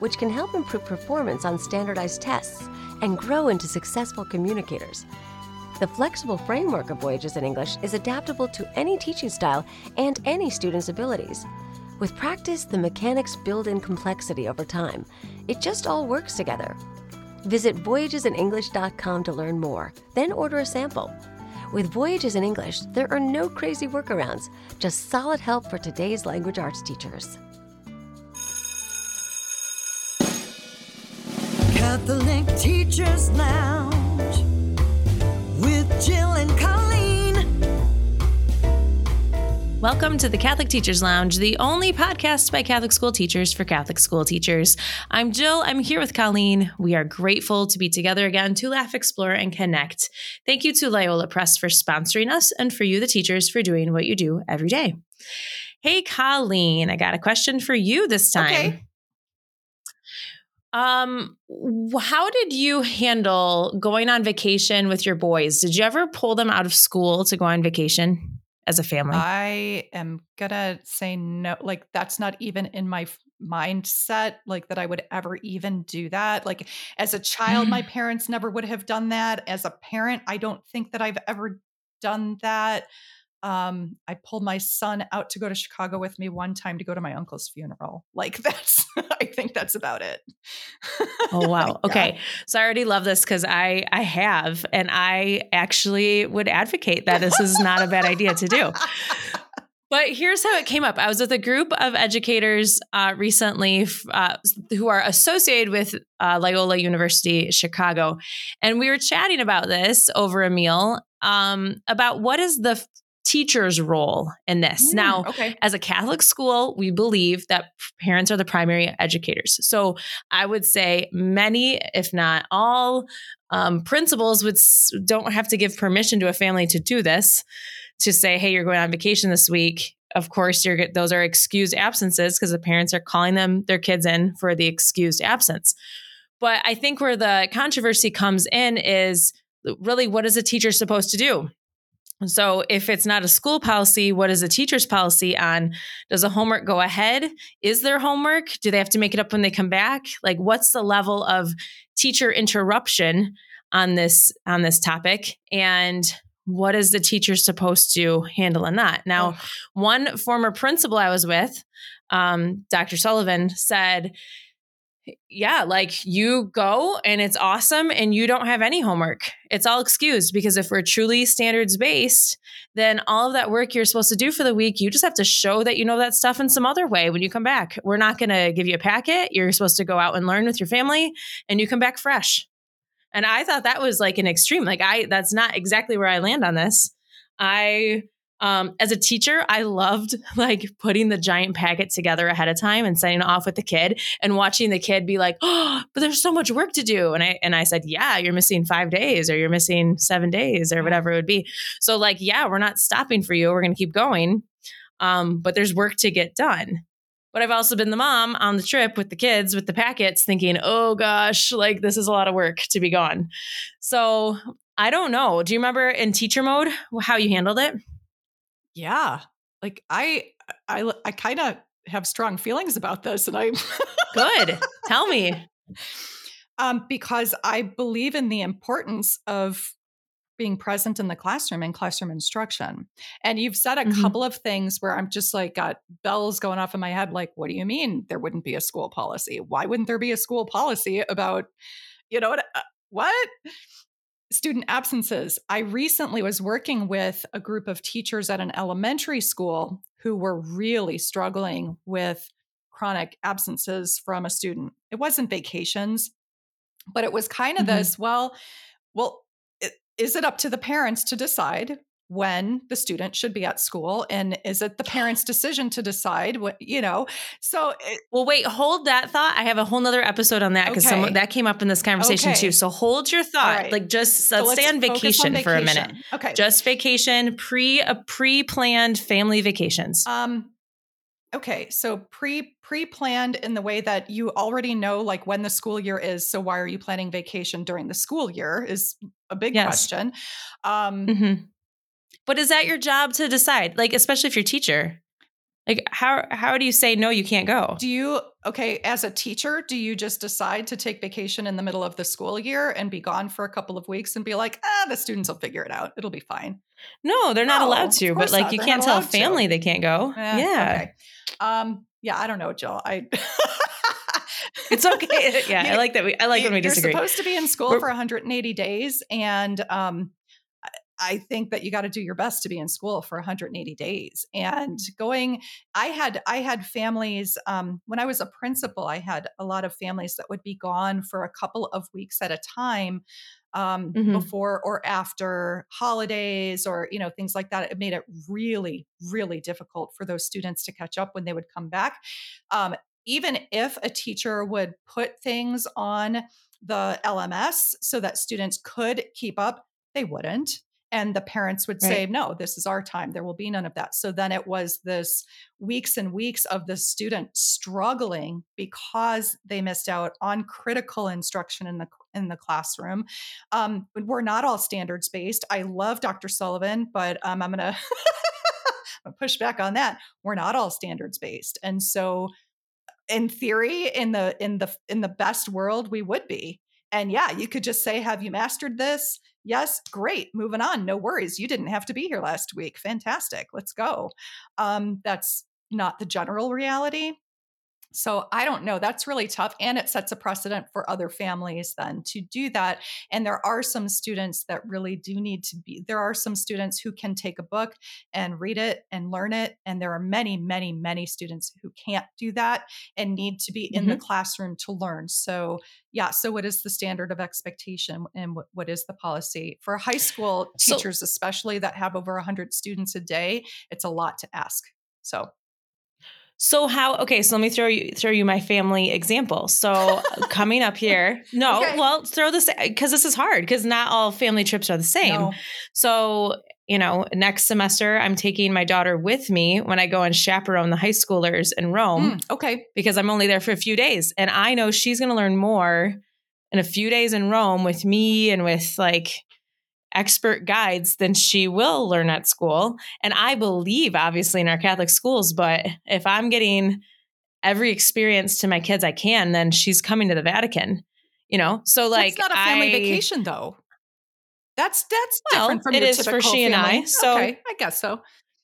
which can help improve performance on standardized tests and grow into successful communicators. The flexible framework of Voyages in English is adaptable to any teaching style and any student's abilities. With practice, the mechanics build in complexity over time. It just all works together. Visit voyagesinenglish.com to learn more, then order a sample. With Voyages in English, there are no crazy workarounds, just solid help for today's language arts teachers. Catholic Teachers Lounge with Jill and Colleen. Welcome to the Catholic Teachers Lounge, the only podcast by Catholic school teachers for Catholic school teachers. I'm Jill. I'm here with Colleen. We are grateful to be together again to laugh, explore, and connect. Thank you to Loyola Press for sponsoring us and for you, the teachers, for doing what you do every day. Hey, Colleen, I got a question for you this time. Okay. Um, how did you handle going on vacation with your boys? Did you ever pull them out of school to go on vacation as a family? I am gonna say no. Like that's not even in my mindset. Like that I would ever even do that. Like as a child, my parents never would have done that. As a parent, I don't think that I've ever done that. Um, I pulled my son out to go to Chicago with me one time to go to my uncle's funeral. Like that's, I think that's about it. Oh wow. Yeah. Okay. So I already love this because I I have and I actually would advocate that this is not a bad idea to do. But here's how it came up. I was with a group of educators uh, recently f- uh, who are associated with uh, Loyola University Chicago, and we were chatting about this over a meal um, about what is the teacher's role in this. Mm, now, okay. as a Catholic school, we believe that parents are the primary educators. So I would say many, if not all, um, principals would don't have to give permission to a family to do this. To say, hey, you're going on vacation this week. Of course, you're those are excused absences because the parents are calling them their kids in for the excused absence. But I think where the controversy comes in is really what is a teacher supposed to do? So if it's not a school policy, what is a teacher's policy on? Does the homework go ahead? Is there homework? Do they have to make it up when they come back? Like what's the level of teacher interruption on this on this topic? And what is the teacher supposed to handle and that? Now, Ugh. one former principal I was with, um, Dr. Sullivan, said, yeah, like you go and it's awesome and you don't have any homework. It's all excused because if we're truly standards based, then all of that work you're supposed to do for the week, you just have to show that you know that stuff in some other way when you come back. We're not going to give you a packet. You're supposed to go out and learn with your family and you come back fresh. And I thought that was like an extreme. Like I that's not exactly where I land on this. I um, as a teacher, I loved like putting the giant packet together ahead of time and setting it off with the kid and watching the kid be like, "Oh, but there's so much work to do." And I and I said, "Yeah, you're missing 5 days or you're missing 7 days or whatever it would be." So like, yeah, we're not stopping for you. We're going to keep going. Um, but there's work to get done. But I've also been the mom on the trip with the kids with the packets thinking, "Oh gosh, like this is a lot of work to be gone." So, I don't know. Do you remember in teacher mode how you handled it? Yeah. Like I, I, I kind of have strong feelings about this and I'm Good. Tell me. um, because I believe in the importance of being present in the classroom and classroom instruction. And you've said a Mhm. couple of things where I'm just like got bells going off in my head. Like, what do you mean there wouldn't be a school policy? Why wouldn't there be a school policy about, you know what? Uh, what? Student absences. I recently was working with a group of teachers at an elementary school who were really struggling with chronic absences from a student. It wasn't vacations, but it was kind of Mhm. this, well, well, is it up to the parents to decide when the student should be at school and is it the parent's decision to decide what you know so it, Well, wait, hold that thought. I have a whole nother episode on that because Okay. someone that came up in this conversation Okay. too. So hold your thought. right. Like just so let's stay on focus vacation, for a minute. okay Just vacation, pre a pre-planned family vacations. Um okay, so pre pre-planned in the way that you already know like when the school year is, so why are you planning vacation during the school year is a big Yes. question. Um hmm But is that your job to decide? Like, especially if you're a teacher, like how how do you say no? You can't go. do you okay, as a teacher, do you just decide to take vacation in the middle of the school year and be gone for a couple of weeks and be like, "Ah, the students will figure it out. It'll be fine." No, they're not No, allowed to. But like, not. you They're can't tell a allowed to. family they can't go. Eh, yeah, Okay. Um yeah, I don't know, Jill. I it's okay. yeah, I like that. We I like when we you're supposed to be in school We're- for 180 days, and um, I- think that you got to do your best to be in school for 180 days. And going, I had I had families um, when I was a principal. I had a lot of families that would be gone for a couple of weeks at a time. Um, Mhm. before or after holidays or you know things like that it made it really really difficult for those students to catch up when they would come back um, even if a teacher would put things on the LMS so that students could keep up, they wouldn't. And the parents would say, Right. no, this is our time. There will be none of that. So then it was this weeks and weeks of the student struggling because they missed out on critical instruction in the in the classroom. Um, we're not all standards based. I love Dr. Sullivan, but um, I'm gonna push back on that. We're not all standards based, and so in theory in the in the in the best world we would be and yeah you could just say have you mastered this? Yes. Great moving on no worries you didn't have to be here last week fantastic let's go. Um that's not the general reality so i don't know that's really tough and it sets a precedent for other families then to do that and there are some students that really do need to be there are some students who can take a book and read it and learn it and there are many many many students who can't do that and need to be in the mm-hmm. classroom to learn. So yeah so what is the standard of expectation and what, what is the policy? For high school So- teachers especially that have over 100 students a day it's a lot to ask. So So how? Okay, so let me throw you throw you my family example. So coming up here, no, Okay. well, throw this because this is hard because not all family trips are the same. no. So you know, next semester I'm taking my daughter with me when I go and chaperone the high schoolers in Rome Mm, okay because I'm only there for a few days, and I know she's going to learn more in a few days in Rome with me and with like expert guides than she will learn at school. And I believe, obviously, in our Catholic schools, but if I'm getting every experience to my kids I can, then she's coming to the Vatican. You know, so like that's not a family I- vacation though that's that's Well, different from it is for she and I, so- okay i guess so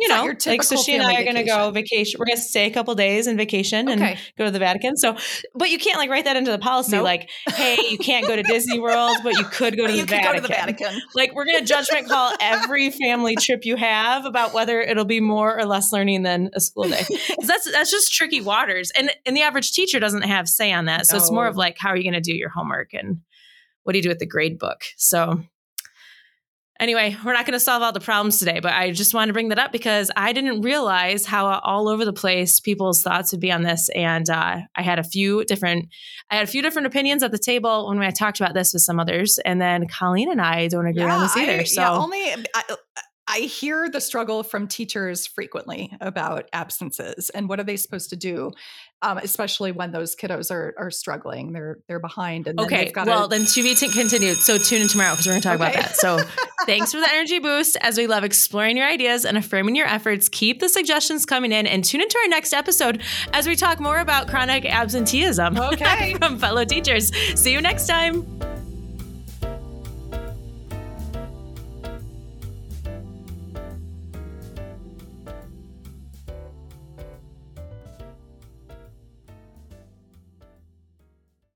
You It's know, your like so she and I are going to go vacation. We're going to stay a couple days in vacation and go to the Vatican. So, but you can't like write that into the policy, Nope. like, hey, you can't go to Disney World, but you could go to, the, you could Vatican. go to the vatican Like, we're going to judgment call every family trip you have about whether it'll be more or less learning than a school day. that's that's just tricky waters, and and the average teacher doesn't have say on that. So it's more of like, how are you going to do your homework and what do you do with the grade book? So. Anyway, we're not going to solve all the problems today, but I just wanted to bring that up because I didn't realize how all over the place people's thoughts would be on this, and uh, I had a few different, I had a few different opinions at the table when I talked about this with some others, and then Colleen and I don't agree on this either. I, so yeah, only I, I hear the struggle from teachers frequently about absences and what are they supposed to do, um, especially when those kiddos are are struggling. They're they're behind and then okay, they've got well then to be t- continued. So tune in tomorrow because we're going to talk about that. So thanks for the energy boost. As we love exploring your ideas and affirming your efforts, keep the suggestions coming in and tune into our next episode as we talk more about chronic absenteeism. Okay. from fellow teachers. See you next time.